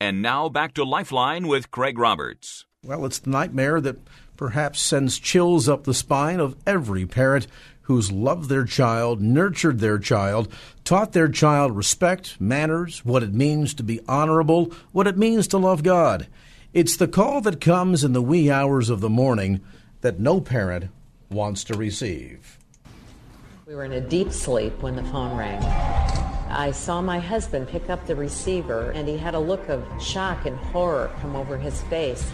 And now back to Lifeline with Craig Roberts. Well, it's the nightmare that perhaps sends chills up the spine of every parent who's loved their child, nurtured their child, taught their child respect, manners, what it means to be honorable, what it means to love God. It's the call that comes in the wee hours of the morning that no parent wants to receive. We were in a deep sleep when the phone rang. I saw my husband pick up the receiver, and he had a look of shock and horror come over his face.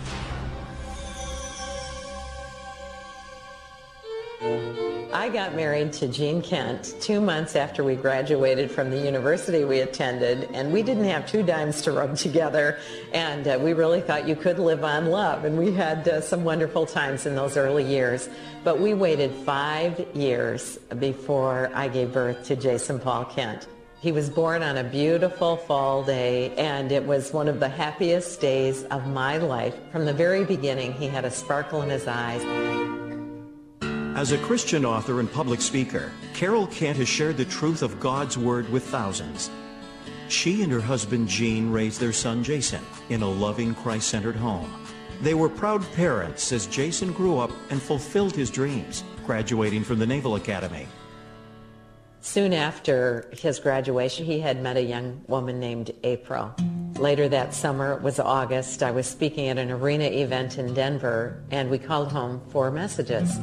I got married to Gene Kent two months after we graduated from the university we attended, and we didn't have two dimes to rub together, and uh, we really thought you could live on love, and we had uh, some wonderful times in those early years. But we waited five years before I gave birth to Jason Paul Kent. He was born on a beautiful fall day, and it was one of the happiest days of my life. From the very beginning, he had a sparkle in his eyes. As a Christian author and public speaker, Carol Kent has shared the truth of God's Word with thousands. She and her husband Gene raised their son Jason in a loving, Christ centered home. They were proud parents as Jason grew up and fulfilled his dreams, graduating from the Naval Academy. Soon after his graduation, he had met a young woman named April. Later that summer, it was August, I was speaking at an arena event in Denver, and we called home for messages.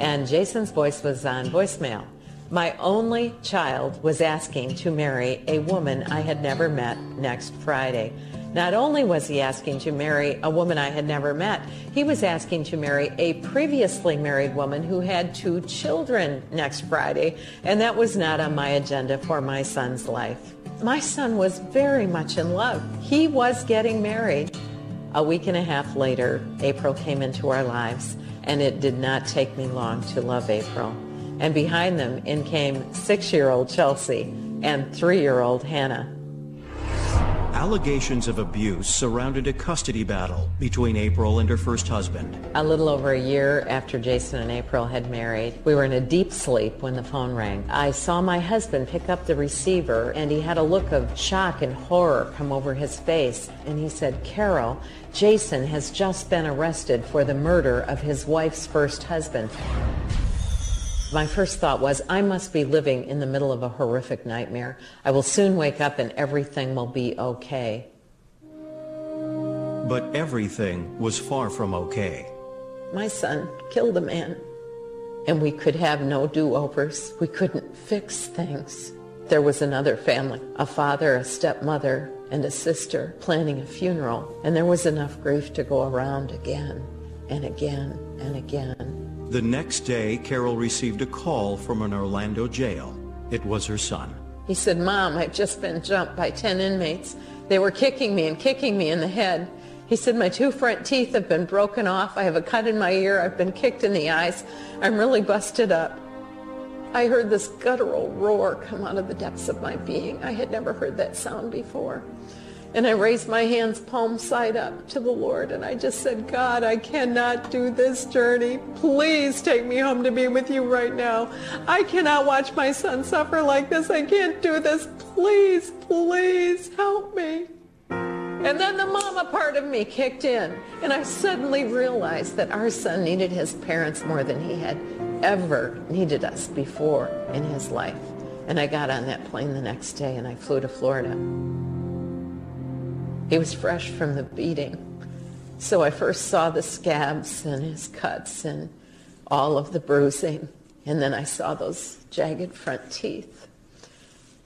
And Jason's voice was on voicemail. My only child was asking to marry a woman I had never met next Friday. Not only was he asking to marry a woman I had never met, he was asking to marry a previously married woman who had two children next Friday, and that was not on my agenda for my son's life. My son was very much in love. He was getting married. A week and a half later, April came into our lives, and it did not take me long to love April. And behind them in came six-year-old Chelsea and three-year-old Hannah. Allegations of abuse surrounded a custody battle between April and her first husband. A little over a year after Jason and April had married, we were in a deep sleep when the phone rang. I saw my husband pick up the receiver, and he had a look of shock and horror come over his face. And he said, Carol, Jason has just been arrested for the murder of his wife's first husband. My first thought was, I must be living in the middle of a horrific nightmare. I will soon wake up and everything will be okay. But everything was far from okay. My son killed a man, and we could have no do-overs. We couldn't fix things. There was another family, a father, a stepmother, and a sister planning a funeral, and there was enough grief to go around again and again and again. The next day, Carol received a call from an Orlando jail. It was her son. He said, Mom, I've just been jumped by 10 inmates. They were kicking me and kicking me in the head. He said, My two front teeth have been broken off. I have a cut in my ear. I've been kicked in the eyes. I'm really busted up. I heard this guttural roar come out of the depths of my being. I had never heard that sound before. And I raised my hands palm side up to the Lord and I just said, God, I cannot do this journey. Please take me home to be with you right now. I cannot watch my son suffer like this. I can't do this. Please, please help me. And then the mama part of me kicked in and I suddenly realized that our son needed his parents more than he had ever needed us before in his life. And I got on that plane the next day and I flew to Florida. He was fresh from the beating. So I first saw the scabs and his cuts and all of the bruising. And then I saw those jagged front teeth.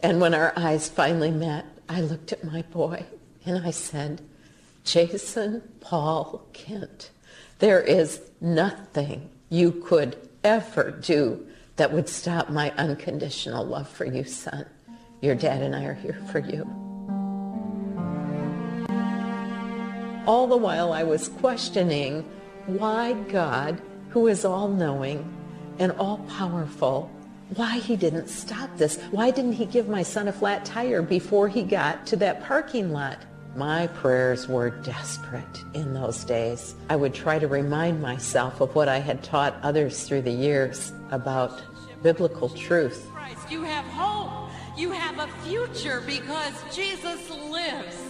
And when our eyes finally met, I looked at my boy and I said, Jason Paul Kent, there is nothing you could ever do that would stop my unconditional love for you, son. Your dad and I are here for you. All the while I was questioning why God, who is all knowing and all powerful, why he didn't stop this. Why didn't he give my son a flat tire before he got to that parking lot? My prayers were desperate in those days. I would try to remind myself of what I had taught others through the years about biblical truth. You have hope. You have a future because Jesus lives.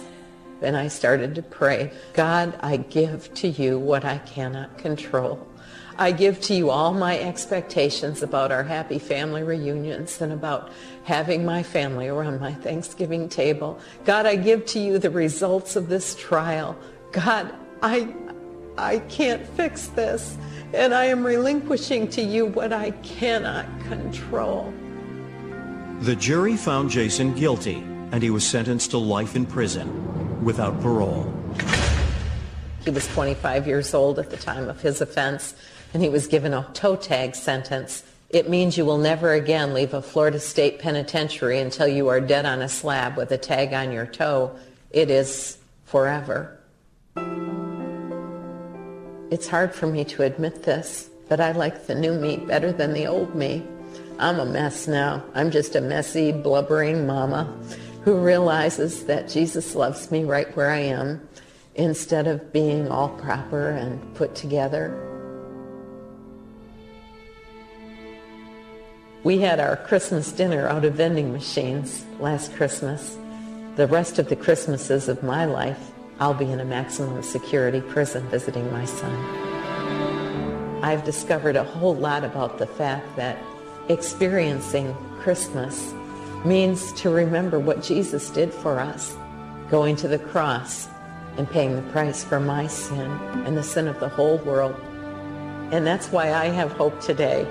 Then I started to pray, God, I give to you what I cannot control. I give to you all my expectations about our happy family reunions and about having my family around my Thanksgiving table. God, I give to you the results of this trial. God, I, I can't fix this, and I am relinquishing to you what I cannot control. The jury found Jason guilty, and he was sentenced to life in prison without parole. He was 25 years old at the time of his offense and he was given a toe tag sentence. It means you will never again leave a Florida State penitentiary until you are dead on a slab with a tag on your toe. It is forever. It's hard for me to admit this, but I like the new me better than the old me. I'm a mess now. I'm just a messy, blubbering mama who realizes that Jesus loves me right where I am instead of being all proper and put together. We had our Christmas dinner out of vending machines last Christmas. The rest of the Christmases of my life, I'll be in a maximum security prison visiting my son. I've discovered a whole lot about the fact that experiencing Christmas means to remember what Jesus did for us, going to the cross and paying the price for my sin and the sin of the whole world. And that's why I have hope today.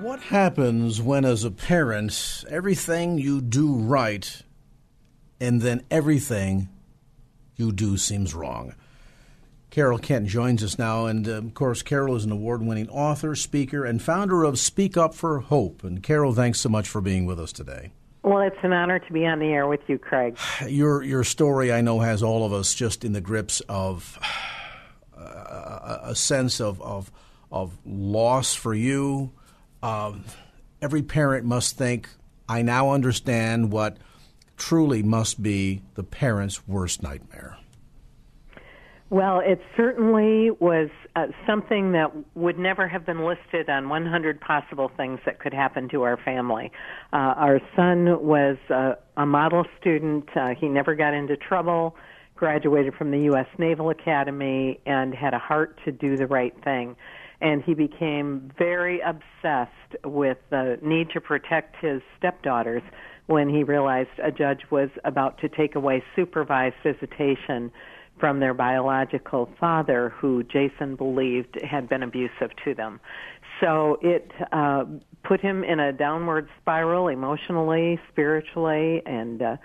What happens when, as a parent, everything you do right and then everything you do seems wrong? Carol Kent joins us now, and uh, of course, Carol is an award winning author, speaker, and founder of Speak Up for Hope. And Carol, thanks so much for being with us today. Well, it's an honor to be on the air with you, Craig. Your your story, I know, has all of us just in the grips of uh, a sense of, of of loss for you, um, every parent must think, I now understand what truly must be the parent's worst nightmare. Well, it certainly was uh, something that would never have been listed on 100 possible things that could happen to our family. Uh, our son was uh, a model student. Uh, he never got into trouble, graduated from the U.S. Naval Academy, and had a heart to do the right thing and he became very obsessed with the need to protect his stepdaughters when he realized a judge was about to take away supervised visitation from their biological father, who Jason believed had been abusive to them. So it uh, put him in a downward spiral emotionally, spiritually, and uh,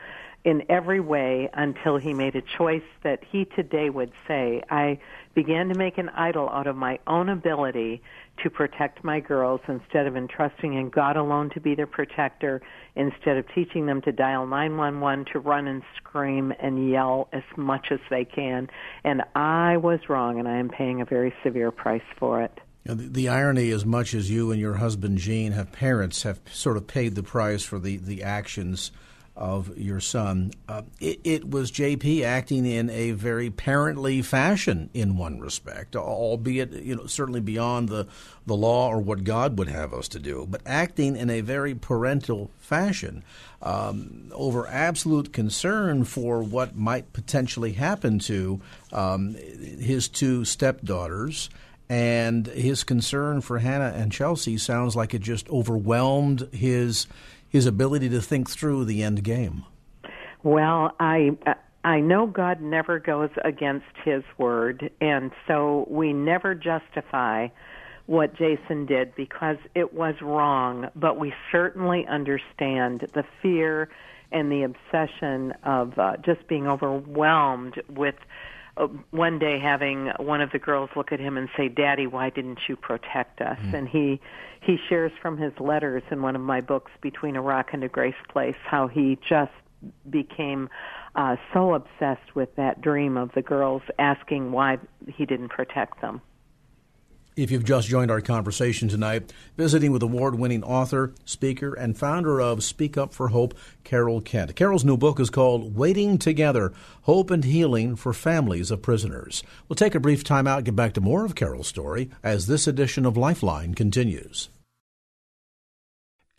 in every way until he made a choice that he today would say, I began to make an idol out of my own ability to protect my girls instead of entrusting in God alone to be their protector, instead of teaching them to dial 911 to run and scream and yell as much as they can. And I was wrong, and I am paying a very severe price for it. the, the, irony, as much as you and your husband Gene have parents have sort of paid the price for the, the actions of your son. Uh, it, it, was JP acting in a very parently fashion in one respect, albeit you know certainly beyond the the law or what God would have us to do, but acting in a very parental fashion um, over absolute concern for what might potentially happen to um, his two stepdaughters. And his concern for Hannah and Chelsea sounds like it just overwhelmed his his ability to think through the end game? Well, I I know God never goes against his word, and so we never justify what Jason did because it was wrong, but we certainly understand the fear and the obsession of uh, just being overwhelmed with one day having one of the girls look at him and say, "Daddy, why didn't you protect us?" Mm. And he he shares from his letters in one of my books, Between a Rock and a Grace Place, how he just became uh, so obsessed with that dream of the girls asking why he didn't protect them. If you've just joined our conversation tonight, visiting with award winning author, speaker, and founder of Speak Up for Hope, Carol Kent. Carol's new book is called Waiting Together Hope and Healing for Families of Prisoners. We'll take a brief time out, get back to more of Carol's story as this edition of Lifeline continues.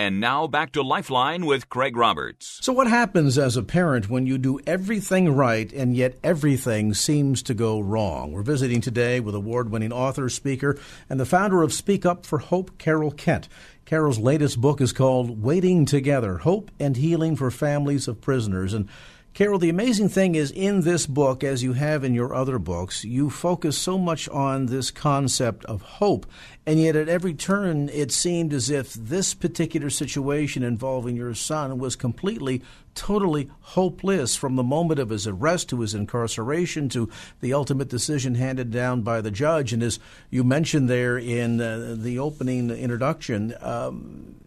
And now back to Lifeline with Craig Roberts. So, what happens as a parent when you do everything right and yet everything seems to go wrong? We're visiting today with award winning author, speaker, and the founder of Speak Up for Hope, Carol Kent. Carol's latest book is called Waiting Together Hope and Healing for Families of Prisoners. And Carol, the amazing thing is in this book, as you have in your other books, you focus so much on this concept of hope. And yet, at every turn, it seemed as if this particular situation involving your son was completely, totally hopeless from the moment of his arrest to his incarceration to the ultimate decision handed down by the judge. And as you mentioned there in uh, the opening introduction, um,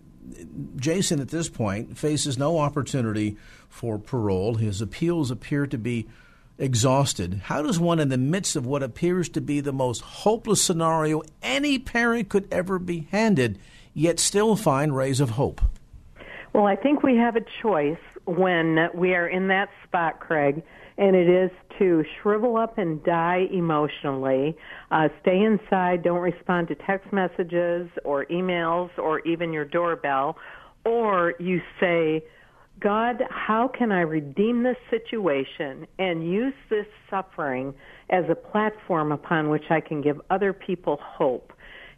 Jason at this point faces no opportunity for parole. His appeals appear to be exhausted. How does one, in the midst of what appears to be the most hopeless scenario any parent could ever be handed, yet still find rays of hope? Well, I think we have a choice when we are in that spot, Craig, and it is to shrivel up and die emotionally, uh, stay inside, don't respond to text messages or emails or even your doorbell, or you say, God, how can I redeem this situation and use this suffering as a platform upon which I can give other people hope?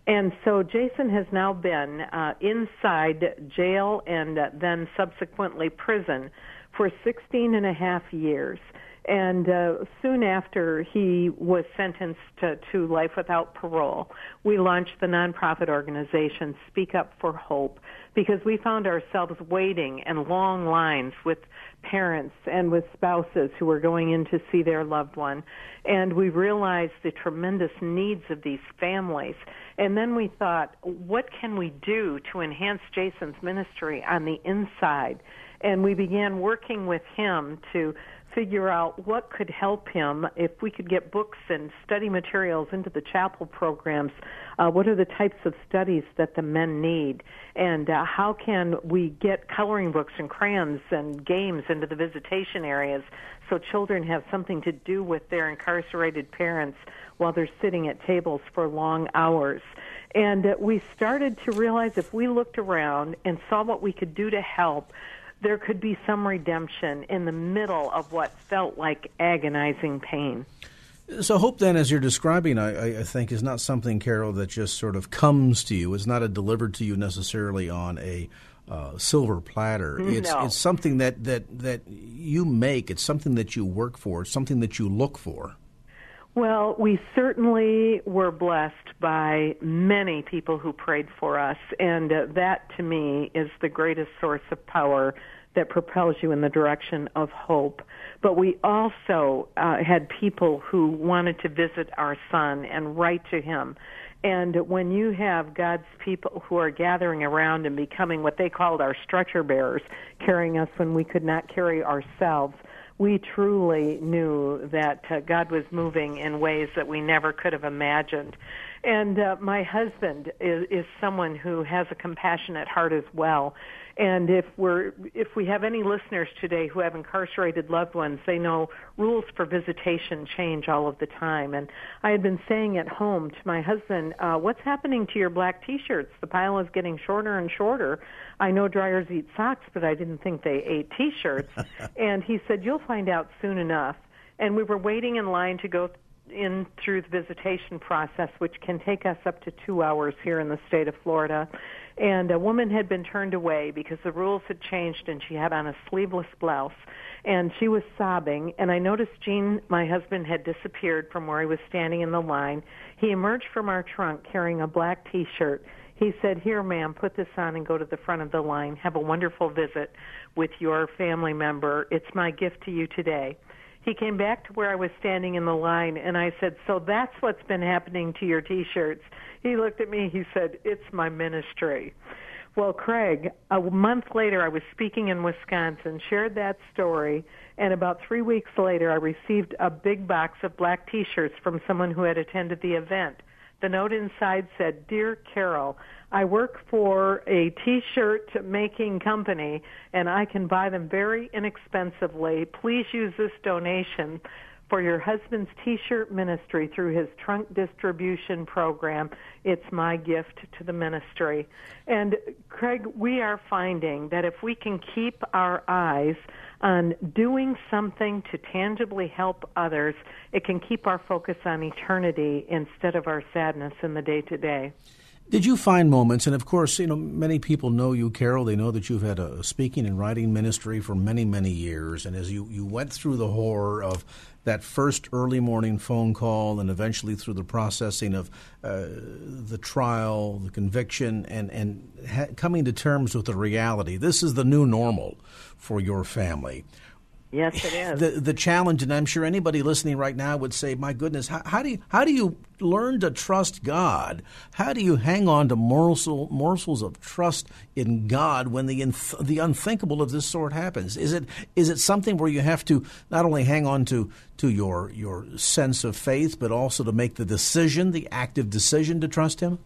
And so Jason has now been uh, inside jail and uh, then subsequently prison for 16 and a half years. And uh, soon after he was sentenced to, to life without parole, we launched the nonprofit organization Speak Up for Hope because we found ourselves waiting in long lines with parents and with spouses who were going in to see their loved one. And we realized the tremendous needs of these families. And then we thought, what can we do to enhance Jason's ministry on the inside? And we began working with him to figure out what could help him if we could get books and study materials into the chapel programs. Uh, what are the types of studies that the men need? And uh, how can we get coloring books and crayons and games into the visitation areas so children have something to do with their incarcerated parents while they're sitting at tables for long hours? And uh, we started to realize if we looked around and saw what we could do to help, there could be some redemption in the middle of what felt like agonizing pain. So, hope then, as you're describing, I, I, think, is not something, Carol, that just sort of comes to you. It's not a delivered to you necessarily on a uh, silver platter. It's no. it's something that, that that you make. It's something that you work for. It's something that you look for. Well, we certainly were blessed by many people who prayed for us, and uh, that to me is the greatest source of power that propels you in the direction of hope. But we also uh, had people who wanted to visit our son and write to him. And when you have God's people who are gathering around and becoming what they called our stretcher bearers, carrying us when we could not carry ourselves, we truly knew that uh, God was moving in ways that we never could have imagined. And uh, my husband is, is someone who has a compassionate heart as well. And if we're if we have any listeners today who have incarcerated loved ones, they know rules for visitation change all of the time. And I had been saying at home to my husband, uh, "What's happening to your black T-shirts? The pile is getting shorter and shorter. I know dryers eat socks, but I didn't think they ate T-shirts." and he said, "You'll find out soon enough." And we were waiting in line to go in through the visitation process, which can take us up to two hours here in the state of Florida and a woman had been turned away because the rules had changed and she had on a sleeveless blouse. And she was sobbing. And I noticed Gene my husband had disappeared from where he was standing in the line. He emerged from our trunk carrying a black t-shirt. He said here ma'am put this on and go to the front of the line. Have a wonderful visit with your family member. It's my gift to you today he came back to where I was standing in the line and I said, So that's what's been happening to your t shirts. He looked at me, he said, It's my ministry. Well, Craig, a month later, I was speaking in Wisconsin, shared that story, and about three weeks later, I received a big box of black T-shirts from someone who had attended the event. The note inside said, Dear Carol, I work for a t-shirt making company and I can buy them very inexpensively. Please use this donation for your husband's t-shirt ministry through his trunk distribution program. It's my gift to the ministry. And Craig, we are finding that if we can keep our eyes on doing something to tangibly help others, it can keep our focus on eternity instead of our sadness in the day to day. Did you find moments, and of course, you know, many people know you, Carol. They know that you've had a speaking and writing ministry for many, many years. And as you, you went through the horror of that first early morning phone call and eventually through the processing of uh, the trial, the conviction, and, and ha- coming to terms with the reality, this is the new normal for your family. Yes, it is. The the challenge, and I'm sure anybody listening right now would say, "My goodness, how, how do you how do you learn to trust God? How do you hang on to morsel, morsels of trust in God when the inth- the unthinkable of this sort happens? Is it is it something where you have to not only hang on to to your your sense of faith, but also to make the decision, the active decision to trust Him?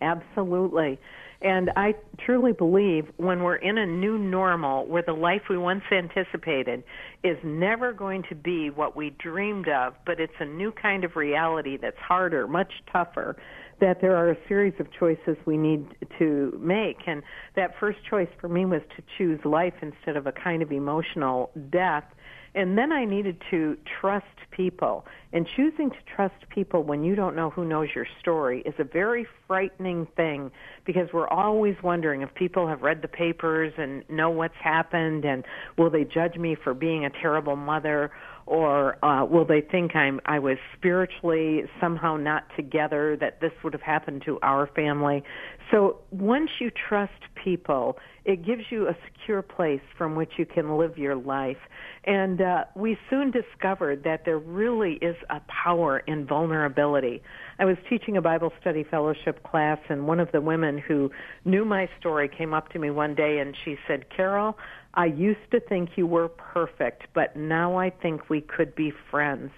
Absolutely. And I truly believe when we're in a new normal where the life we once anticipated is never going to be what we dreamed of, but it's a new kind of reality that's harder, much tougher, that there are a series of choices we need to make. And that first choice for me was to choose life instead of a kind of emotional death and then I needed to trust people. And choosing to trust people when you don't know who knows your story is a very frightening thing because we're always wondering if people have read the papers and know what's happened and will they judge me for being a terrible mother or uh, will they think I'm I was spiritually somehow not together that this would have happened to our family. So once you trust people, it gives you a secure place from which you can live your life. And uh, we soon discovered that there really is a power in vulnerability. I was teaching a Bible study fellowship class, and one of the women who knew my story came up to me one day and she said, Carol, I used to think you were perfect, but now I think we could be friends.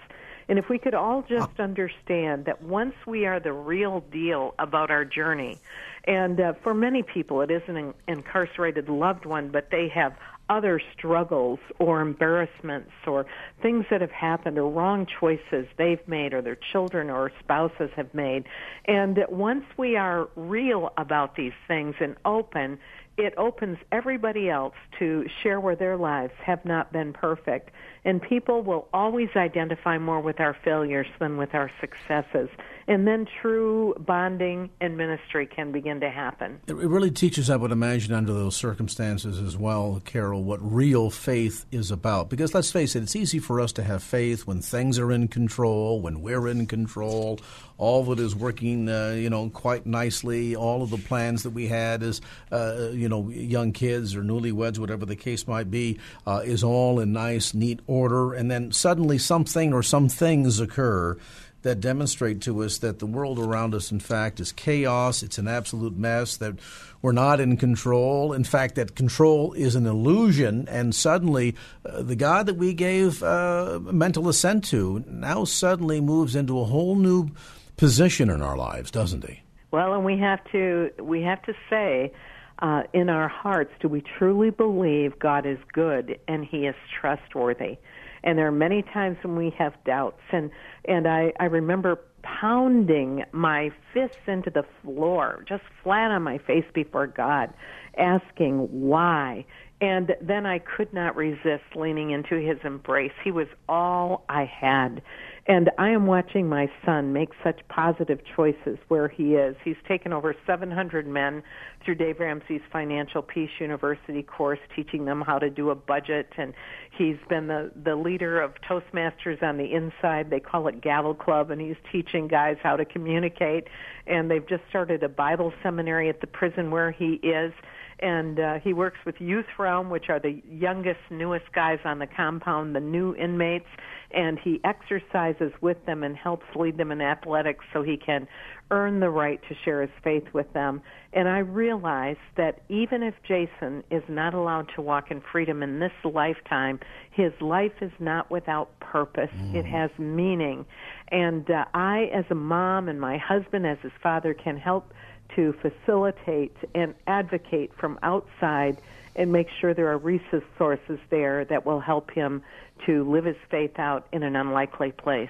And if we could all just understand that once we are the real deal about our journey, and uh, for many people it is an incarcerated loved one, but they have other struggles or embarrassments or things that have happened or wrong choices they've made or their children or spouses have made. And that once we are real about these things and open, it opens everybody else to share where their lives have not been perfect. And people will always identify more with our failures than with our successes. And then true bonding and ministry can begin to happen. It really teaches, I would imagine, under those circumstances as well, Carol, what real faith is about. Because let's face it, it's easy for us to have faith when things are in control, when we're in control, all of it is working, uh, you know, quite nicely. All of the plans that we had as, uh, you know, young kids or newlyweds, whatever the case might be, uh, is all in nice, neat order. And then suddenly something or some things occur that demonstrate to us that the world around us, in fact, is chaos. It's an absolute mess, that we're not in control. In fact, that control is an illusion. And suddenly, uh, the God that we gave uh, mental assent to now suddenly moves into a whole new position in our lives, doesn't he? Well, and we have to we have to say uh, in our hearts, do we truly believe God is good and He is trustworthy? And there are many times when we have doubts, and and I I remember pounding my fists into the floor, just flat on my face before God, asking why. And then I could not resist leaning into his embrace. He was all I had. And I am watching my son make such positive choices where he is. He's taken over 700 men through Dave Ramsey's Financial Peace University course, teaching them how to do a budget. And he's been the, the leader of Toastmasters on the inside. They call it Gavel Club, and he's teaching guys how to communicate. And they've just started a Bible seminary at the prison where he is and uh, he works with Youth Realm, which are the youngest, newest guys on the compound, the new inmates, and he exercises with them and helps lead them in athletics so he can earn the right to share his faith with them. And I realize that even if Jason is not allowed to walk in freedom in this lifetime, his life is not without purpose. Mm. It has meaning. And uh, I, as a mom, and my husband, as his father, can help to facilitate and advocate from outside and make sure there are resources there that will help him to live his faith out in an unlikely place.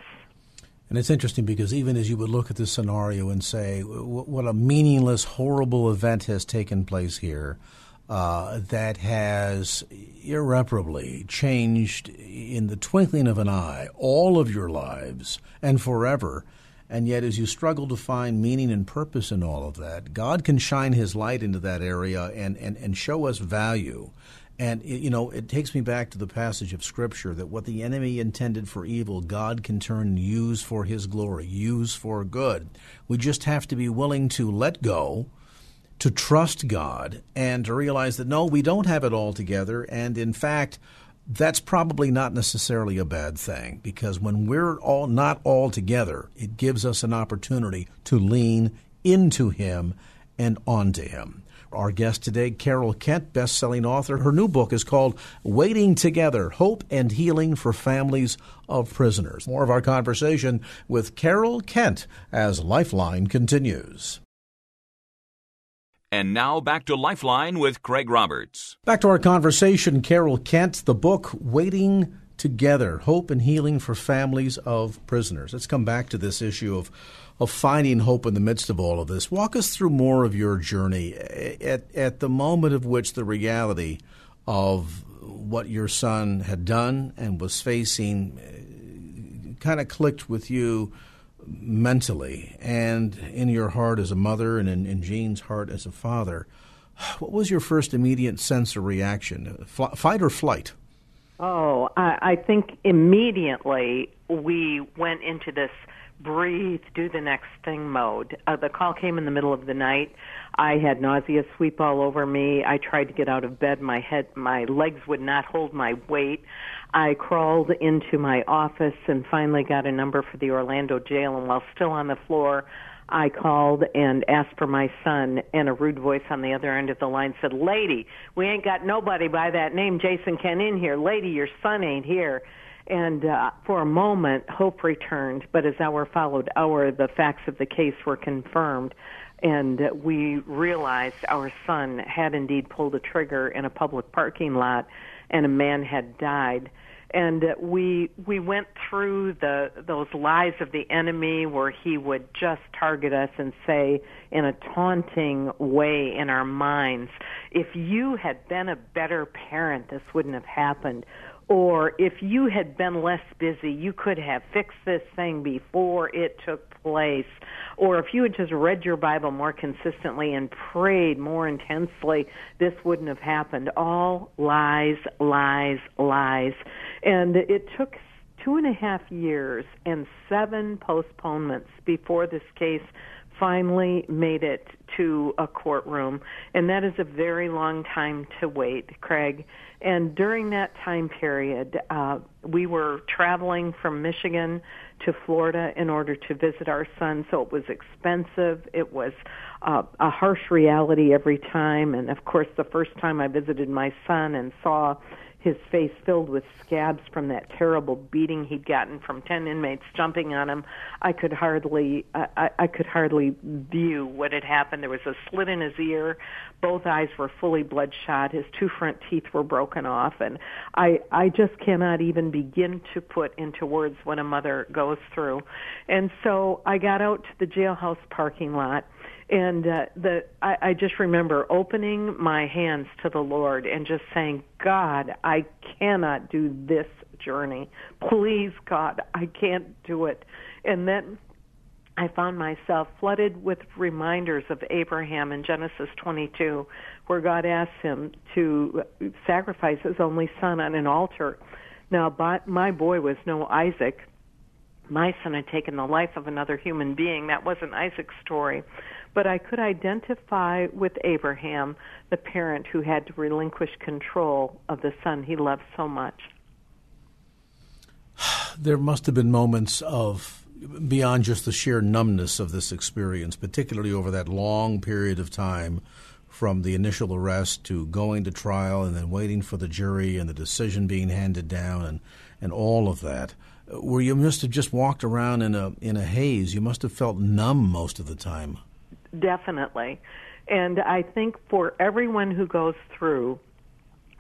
And it's interesting because even as you would look at this scenario and say, what a meaningless, horrible event has taken place here uh, that has irreparably changed in the twinkling of an eye all of your lives and forever. And yet, as you struggle to find meaning and purpose in all of that, God can shine His light into that area and, and, and show us value. And, it, you know, it takes me back to the passage of Scripture that what the enemy intended for evil, God can turn and use for His glory, use for good. We just have to be willing to let go, to trust God, and to realize that no, we don't have it all together. And in fact, that's probably not necessarily a bad thing because when we're all not all together, it gives us an opportunity to lean into Him and onto Him. Our guest today, Carol Kent, best-selling author. Her new book is called Waiting Together: Hope and Healing for Families of Prisoners. More of our conversation with Carol Kent as Lifeline continues. And now back to Lifeline with Craig Roberts. Back to our conversation, Carol Kent, the book Waiting Together Hope and Healing for Families of Prisoners. Let's come back to this issue of of finding hope in the midst of all of this. Walk us through more of your journey at, at the moment of which the reality of what your son had done and was facing uh, kind of clicked with you mentally and in your heart as a mother and in, in Gene's heart as a father. What was your first immediate sense or reaction? fight or flight? Oh, I, I think immediately we went into this breathe, do the next thing mode. Uh, the call came in the middle of the night. I had nausea sweep all over me. I tried to get out of bed. My head, my legs would not hold my weight. I crawled into my office and finally got a number for the Orlando jail. And while still on the floor, I called and asked for my son, and a rude voice on the other end of the line said, Lady, we ain't got nobody by that name, Jason Kent, in here. Lady, your son ain't here. And uh, for a moment, hope returned, but as hour followed hour, the facts of the case were confirmed. And we realized our son had indeed pulled a trigger in a public parking lot, and a man had died. And uh, we we went through the those lies of the enemy, where he would just target us and say in a taunting way in our minds, "If you had been a better parent, this wouldn't have happened." or if you had been less busy, you could have fixed this thing before it took place. Or if you had just read your Bible more consistently and prayed more intensely, this wouldn't have happened. All lies, lies, lies. And it took two and a half years and seven postponements before this case finally made it to a courtroom. And that is a very long time to wait, Craig. And during that time period, uh, we were traveling from Michigan to Florida in order to visit our son. So it was expensive. It was uh, a harsh reality every time. And of course, the first time I visited my son and saw his face filled with scabs from that terrible beating he'd gotten from ten inmates jumping on him. I could hardly I, I could hardly view what had happened. There was a slit in his ear, both eyes were fully bloodshot, his two front teeth were broken off, and I I just cannot even begin to put into words what a mother goes through. And so I got out to the jailhouse parking lot and uh, the I, I just remember opening my hands to the Lord and just saying, God, I cannot do this journey. Please, God, I can't do it. And then I found myself flooded with reminders of Abraham in Genesis 22, where God asks him to sacrifice his only son on an altar. Now, my boy was no Isaac, my son had taken the life of another human being. That wasn't Isaac's story. But I could identify with Abraham, the parent who had to relinquish control of the son he loved so much. There must have been moments of beyond just the sheer numbness of this experience, particularly over that long period of time from the initial arrest to going to trial and then waiting for the jury and the decision being handed down and, and all of that, where you must have just walked around in a in a haze. You must have felt numb most of the time. Definitely. And I think for everyone who goes through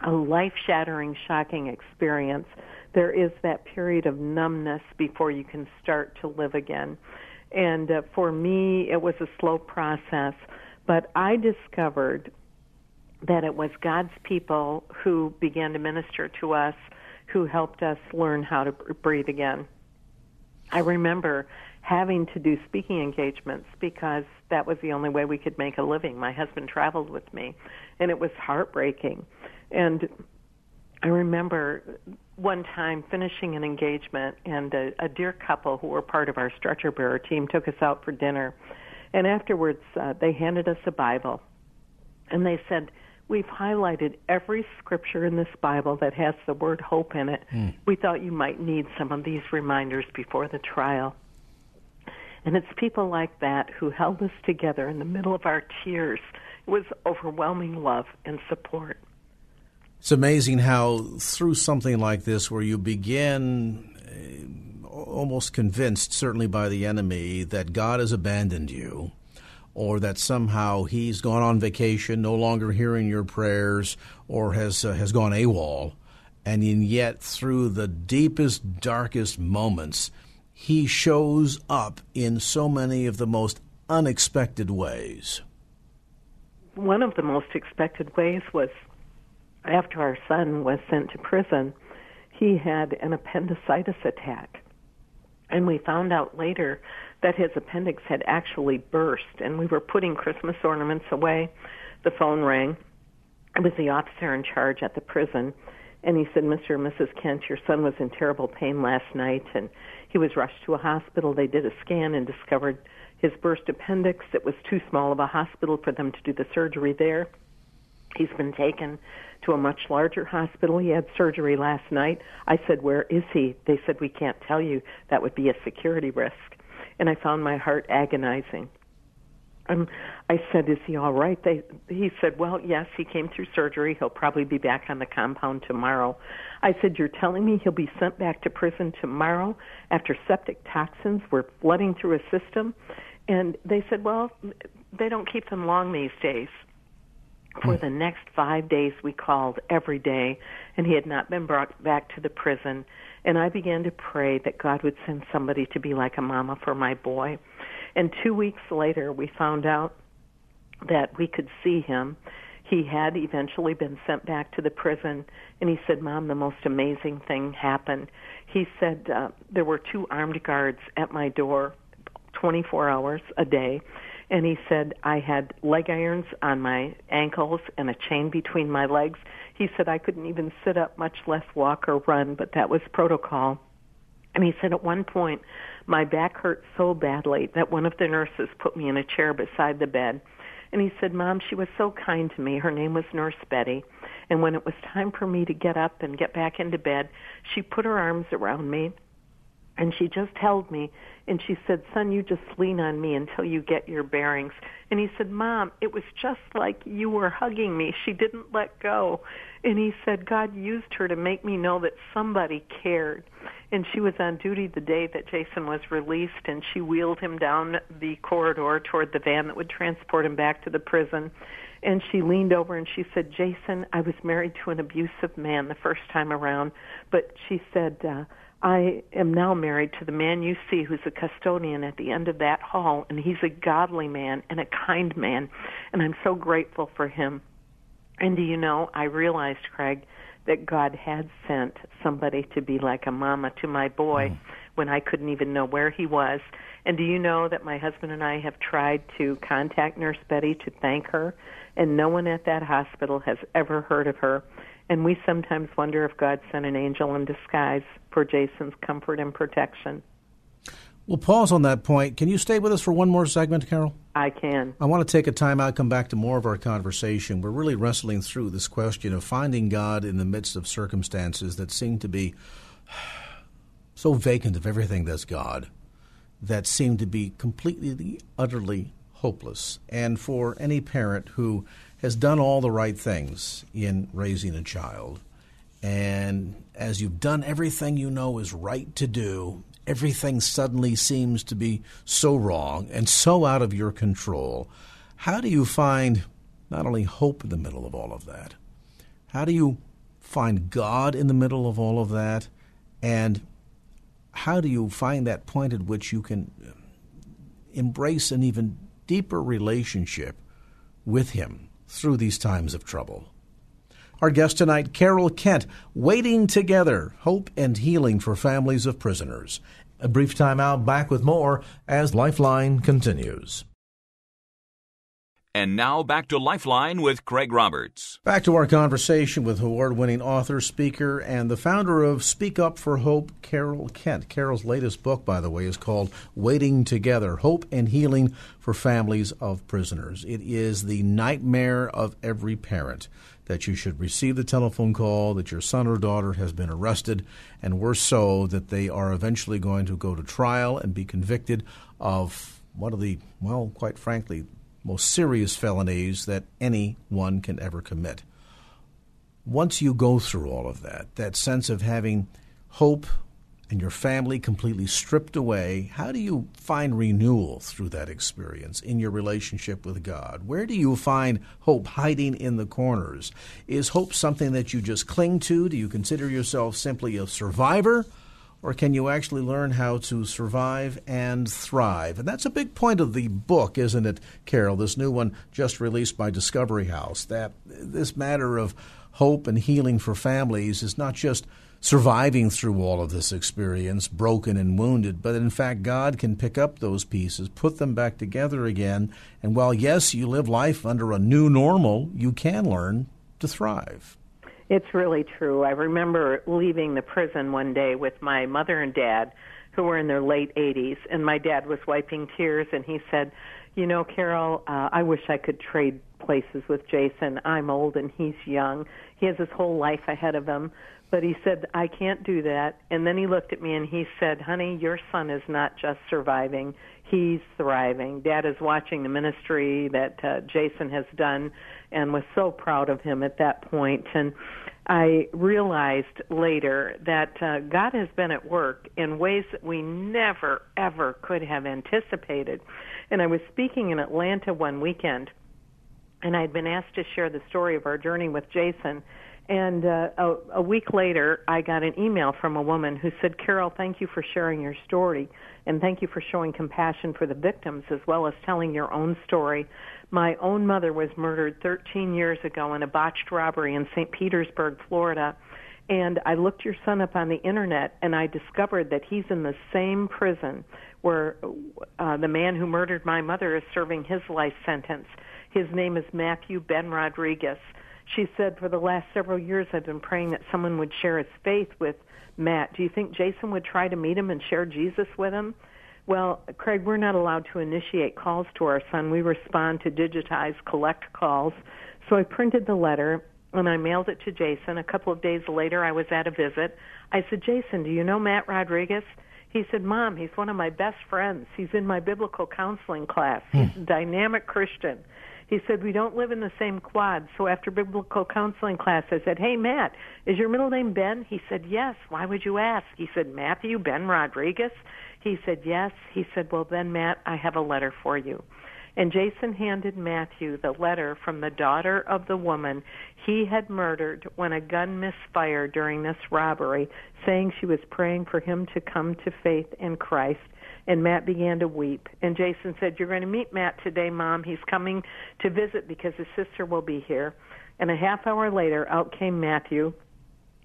a life shattering, shocking experience, there is that period of numbness before you can start to live again. And uh, for me, it was a slow process, but I discovered that it was God's people who began to minister to us, who helped us learn how to breathe again. I remember having to do speaking engagements because that was the only way we could make a living. My husband traveled with me, and it was heartbreaking. And I remember one time finishing an engagement, and a, a dear couple who were part of our stretcher bearer team took us out for dinner. And afterwards, uh, they handed us a Bible, and they said, We've highlighted every scripture in this Bible that has the word hope in it. Mm. We thought you might need some of these reminders before the trial. And it's people like that who held us together in the middle of our tears. It was overwhelming love and support. It's amazing how, through something like this, where you begin uh, almost convinced, certainly by the enemy, that God has abandoned you, or that somehow He's gone on vacation, no longer hearing your prayers, or has uh, has gone AWOL, and yet through the deepest, darkest moments, He shows up in so many of the most unexpected ways. One of the most expected ways was after our son was sent to prison, he had an appendicitis attack. And we found out later that his appendix had actually burst, and we were putting Christmas ornaments away. The phone rang. It was the officer in charge at the prison, and he said, Mr. and Mrs. Kent, your son was in terrible pain last night, and he was rushed to a hospital. They did a scan and discovered his burst appendix. It was too small of a hospital for them to do the surgery there. He's been taken to a much larger hospital. He had surgery last night. I said, Where is he? They said, We can't tell you. That would be a security risk. And I found my heart agonizing. Um, I said, "Is he all right?" They, he said, "Well, yes, he came through surgery. He'll probably be back on the compound tomorrow." I said, "You're telling me he'll be sent back to prison tomorrow after septic toxins were flooding through a system?" And they said, "Well, they don't keep them long these days." For the next five days, we called every day, and he had not been brought back to the prison. And I began to pray that God would send somebody to be like a mama for my boy. And two weeks later, we found out that we could see him. He had eventually been sent back to the prison, and he said, Mom, the most amazing thing happened. He said uh, there were two armed guards at my door 24 hours a day and he said I had leg irons on my ankles and a chain between my legs. He said I couldn't even sit up, much less walk or run, but that was protocol. And he said at one point my back hurt so badly that one of the nurses put me in a chair beside the bed. And he said, Mom, she was so kind to me. Her name was Nurse Betty. And when it was time for me to get up and get back into bed, she put her arms around me and she just held me and she said, Son, you just lean on me until you get your bearings. And he said, Mom, it was just like you were hugging me. She didn't let go. And he said, God used her to make me know that somebody cared. And she was on duty the day that Jason was released, and she wheeled him down the corridor toward the van that would transport him back to the prison. And she leaned over and she said, Jason, I was married to an abusive man the first time around, but she said, uh, I am now married to the man you see who's a custodian at the end of that hall, and he's a godly man and a kind man, and I'm so grateful for him. And do you know, I realized, Craig, that God had sent somebody to be like a mama to my boy mm. when I couldn't even know where he was. And do you know that my husband and I have tried to contact Nurse Betty to thank her, and no one at that hospital has ever heard of her. And we sometimes wonder if God sent an angel in disguise for Jason's comfort and protection. We'll pause on that point. Can you stay with us for one more segment, Carol? I can. I want to take a time out, come back to more of our conversation. We're really wrestling through this question of finding God in the midst of circumstances that seem to be so vacant of everything that's God, that seem to be completely, utterly hopeless. And for any parent who has done all the right things in raising a child, and as you've done everything you know is right to do, everything suddenly seems to be so wrong and so out of your control. How do you find not only hope in the middle of all of that? How do you find God in the middle of all of that? And how do you find that point at which you can embrace an even deeper relationship with Him through these times of trouble? Our guest tonight, Carol Kent, Waiting Together Hope and Healing for Families of Prisoners. A brief time out, back with more as Lifeline continues. And now back to Lifeline with Craig Roberts. Back to our conversation with award winning author, speaker, and the founder of Speak Up for Hope, Carol Kent. Carol's latest book, by the way, is called Waiting Together Hope and Healing for Families of Prisoners. It is the nightmare of every parent that you should receive the telephone call that your son or daughter has been arrested, and worse so, that they are eventually going to go to trial and be convicted of one of the, well, quite frankly, most serious felonies that anyone can ever commit. Once you go through all of that, that sense of having hope and your family completely stripped away, how do you find renewal through that experience in your relationship with God? Where do you find hope hiding in the corners? Is hope something that you just cling to? Do you consider yourself simply a survivor? Or can you actually learn how to survive and thrive? And that's a big point of the book, isn't it, Carol? This new one just released by Discovery House. That this matter of hope and healing for families is not just surviving through all of this experience, broken and wounded, but in fact, God can pick up those pieces, put them back together again, and while, yes, you live life under a new normal, you can learn to thrive. It's really true. I remember leaving the prison one day with my mother and dad, who were in their late 80s, and my dad was wiping tears, and he said, You know, Carol, uh, I wish I could trade places with Jason. I'm old and he's young. He has his whole life ahead of him. But he said, I can't do that. And then he looked at me and he said, Honey, your son is not just surviving, he's thriving. Dad is watching the ministry that uh, Jason has done and was so proud of him at that point. And I realized later that uh, God has been at work in ways that we never, ever could have anticipated. And I was speaking in Atlanta one weekend, and I'd been asked to share the story of our journey with Jason. And uh, a, a week later, I got an email from a woman who said, Carol, thank you for sharing your story, and thank you for showing compassion for the victims as well as telling your own story. My own mother was murdered 13 years ago in a botched robbery in St. Petersburg, Florida. And I looked your son up on the internet, and I discovered that he's in the same prison where uh, the man who murdered my mother is serving his life sentence. His name is Matthew Ben Rodriguez she said, For the last several years, I've been praying that someone would share his faith with Matt. Do you think Jason would try to meet him and share Jesus with him? Well, Craig, we're not allowed to initiate calls to our son. We respond to digitized collect calls. So I printed the letter and I mailed it to Jason. A couple of days later, I was at a visit. I said, Jason, do you know Matt Rodriguez? He said, Mom, he's one of my best friends. He's in my biblical counseling class. He's hmm. a dynamic Christian. He said, We don't live in the same quad. So after biblical counseling class, I said, Hey, Matt, is your middle name Ben? He said, Yes. Why would you ask? He said, Matthew Ben Rodriguez? He said, Yes. He said, Well, then, Matt, I have a letter for you. And Jason handed Matthew the letter from the daughter of the woman he had murdered when a gun misfired during this robbery, saying she was praying for him to come to faith in Christ and Matt began to weep. And Jason said, You're going to meet Matt today, Mom. He's coming to visit because his sister will be here. And a half hour later, out came Matthew.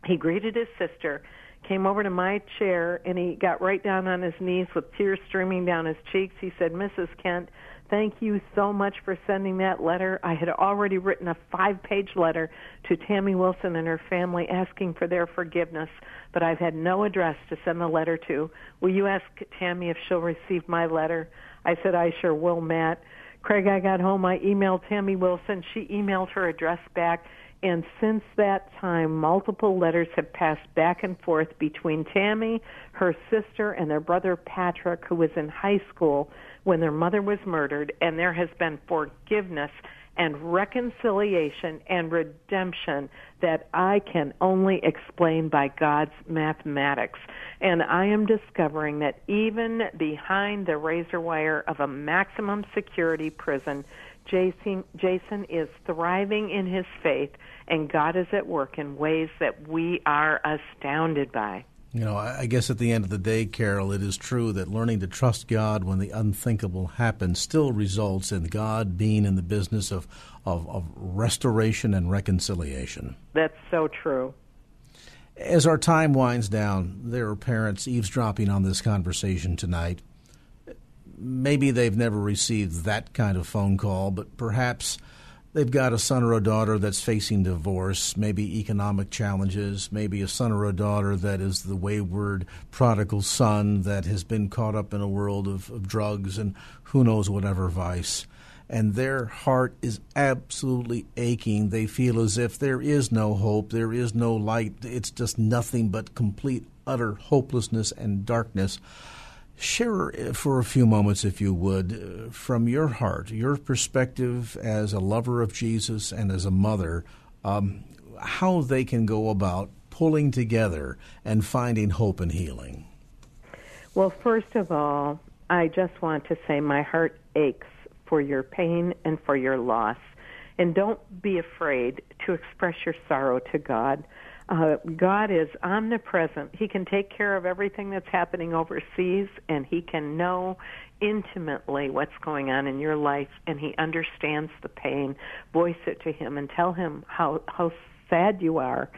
He greeted his sister, came over to my chair, and he got right down on his knees with tears streaming down his cheeks. He said, Mrs. Kent, thank you so much for sending that letter. I had already written a five page letter to Tammy Wilson and her family asking for their forgiveness, but I've had no address to send the letter to. Will you ask Tammy if she'll receive my letter? I said, I sure will, Matt. Craig, I got home. I emailed Tammy Wilson. She emailed her address back. And since that time, multiple letters have passed back and forth between Tammy, her sister, and their brother Patrick, who was in high school when their mother was murdered. And there has been forgiveness and reconciliation and redemption that I can only explain by God's mathematics. And I am discovering that even behind the razor wire of a maximum security prison, Jason, Jason is thriving in his faith, and God is at work in ways that we are astounded by. You know, I guess at the end of the day, Carol, it is true that learning to trust God when the unthinkable happens still results in God being in the business of, of, of restoration and reconciliation. That's so true. As our time winds down, there are parents eavesdropping on this conversation tonight. Maybe they've never received that kind of phone call, but perhaps they've got a son or a daughter that's facing divorce, maybe economic challenges, maybe a son or a daughter that is the wayward prodigal son that has been caught up in a world of, of drugs and who knows whatever vice. And their heart is absolutely aching. They feel as if there is no hope, there is no light. It's just nothing but complete, utter hopelessness and darkness. Share for a few moments, if you would, uh, from your heart, your perspective as a lover of Jesus and as a mother, um, how they can go about pulling together and finding hope and healing. Well, first of all, I just want to say my heart aches for your pain and for your loss. And don't be afraid to express your sorrow to God. Uh, God is omnipresent. He can take care of everything that's happening overseas, and He can know intimately what's going on in your life, and He understands the pain. Voice it to Him and tell Him how how sad you are.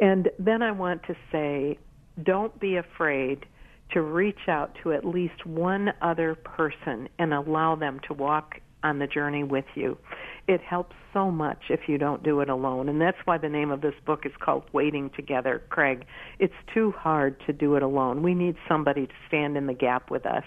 And then I want to say, don't be afraid to reach out to at least one other person and allow them to walk on the journey with you. It helps so much if you don't do it alone. And that's why the name of this book is called Waiting Together, Craig. It's too hard to do it alone. We need somebody to stand in the gap with us.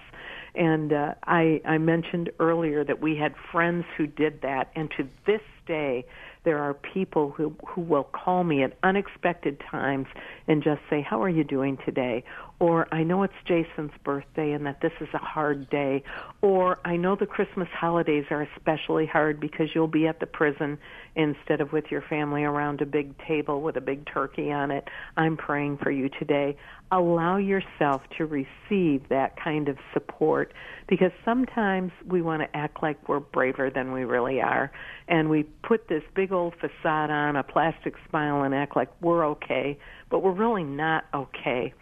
And uh, I, I mentioned earlier that we had friends who did that, and to this day, there are people who who will call me at unexpected times and just say, "How are you doing today?" Or I know it's Jason's birthday and that this is a hard day. Or I know the Christmas holidays are especially hard because you'll be at the prison instead of with your family around a big table with a big turkey on it. I'm praying for you today. Allow yourself to receive that kind of support because sometimes we want to act like we're braver than we really are. And we put this big old facade on, a plastic smile, and act like we're okay, but we're really not okay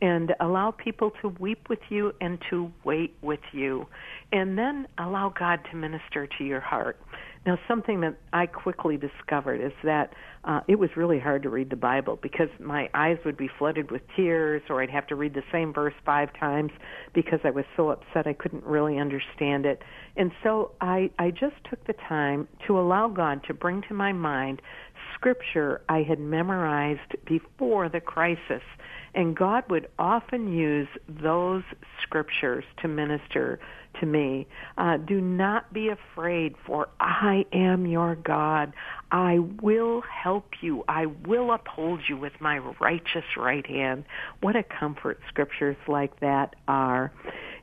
and allow people to weep with you and to wait with you. And then allow God to minister to your heart. Now, something that I quickly discovered is that uh, it was really hard to read the Bible because my eyes would be flooded with tears, or I'd have to read the same verse five times because I was so upset I couldn't really understand it. And so I, I just took the time to allow God to bring to my mind scripture I had memorized before the crisis and God would often use those scriptures to minister to me. Uh, do not be afraid, for I am your God. I will help you. I will uphold you with my righteous right hand. What a comfort scriptures like that are.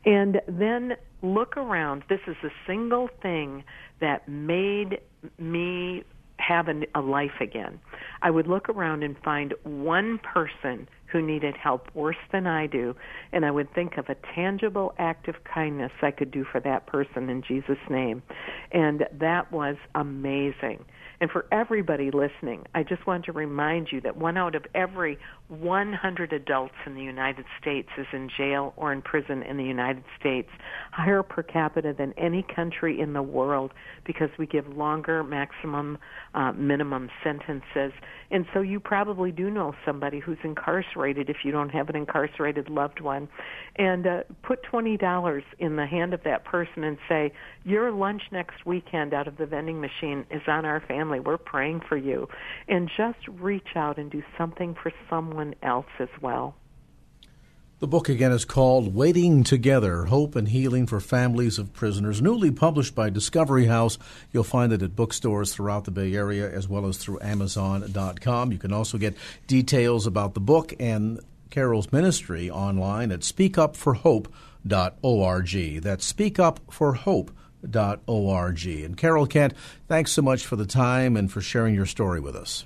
And then look around. This is a single thing that made me have a, a life again. I would look around and find one person who needed help worse than I do, and I would think of a tangible act of kindness I could do for that person in Jesus' name. And that was amazing. And for everybody listening, I just want to remind you that one out of every 100 adults in the United States is in jail or in prison in the United States, higher per capita than any country in the world because we give longer maximum uh, minimum sentences. And so you probably do know somebody who's incarcerated if you don't have an incarcerated loved one. And uh, put $20 in the hand of that person and say, Your lunch next weekend out of the vending machine is on our family. We're praying for you. And just reach out and do something for someone else as well. The book again is called Waiting Together Hope and Healing for Families of Prisoners, newly published by Discovery House. You'll find it at bookstores throughout the Bay Area as well as through Amazon.com. You can also get details about the book and Carol's ministry online at speakupforhope.org. That's speakupforhope.org. And Carol Kent, thanks so much for the time and for sharing your story with us.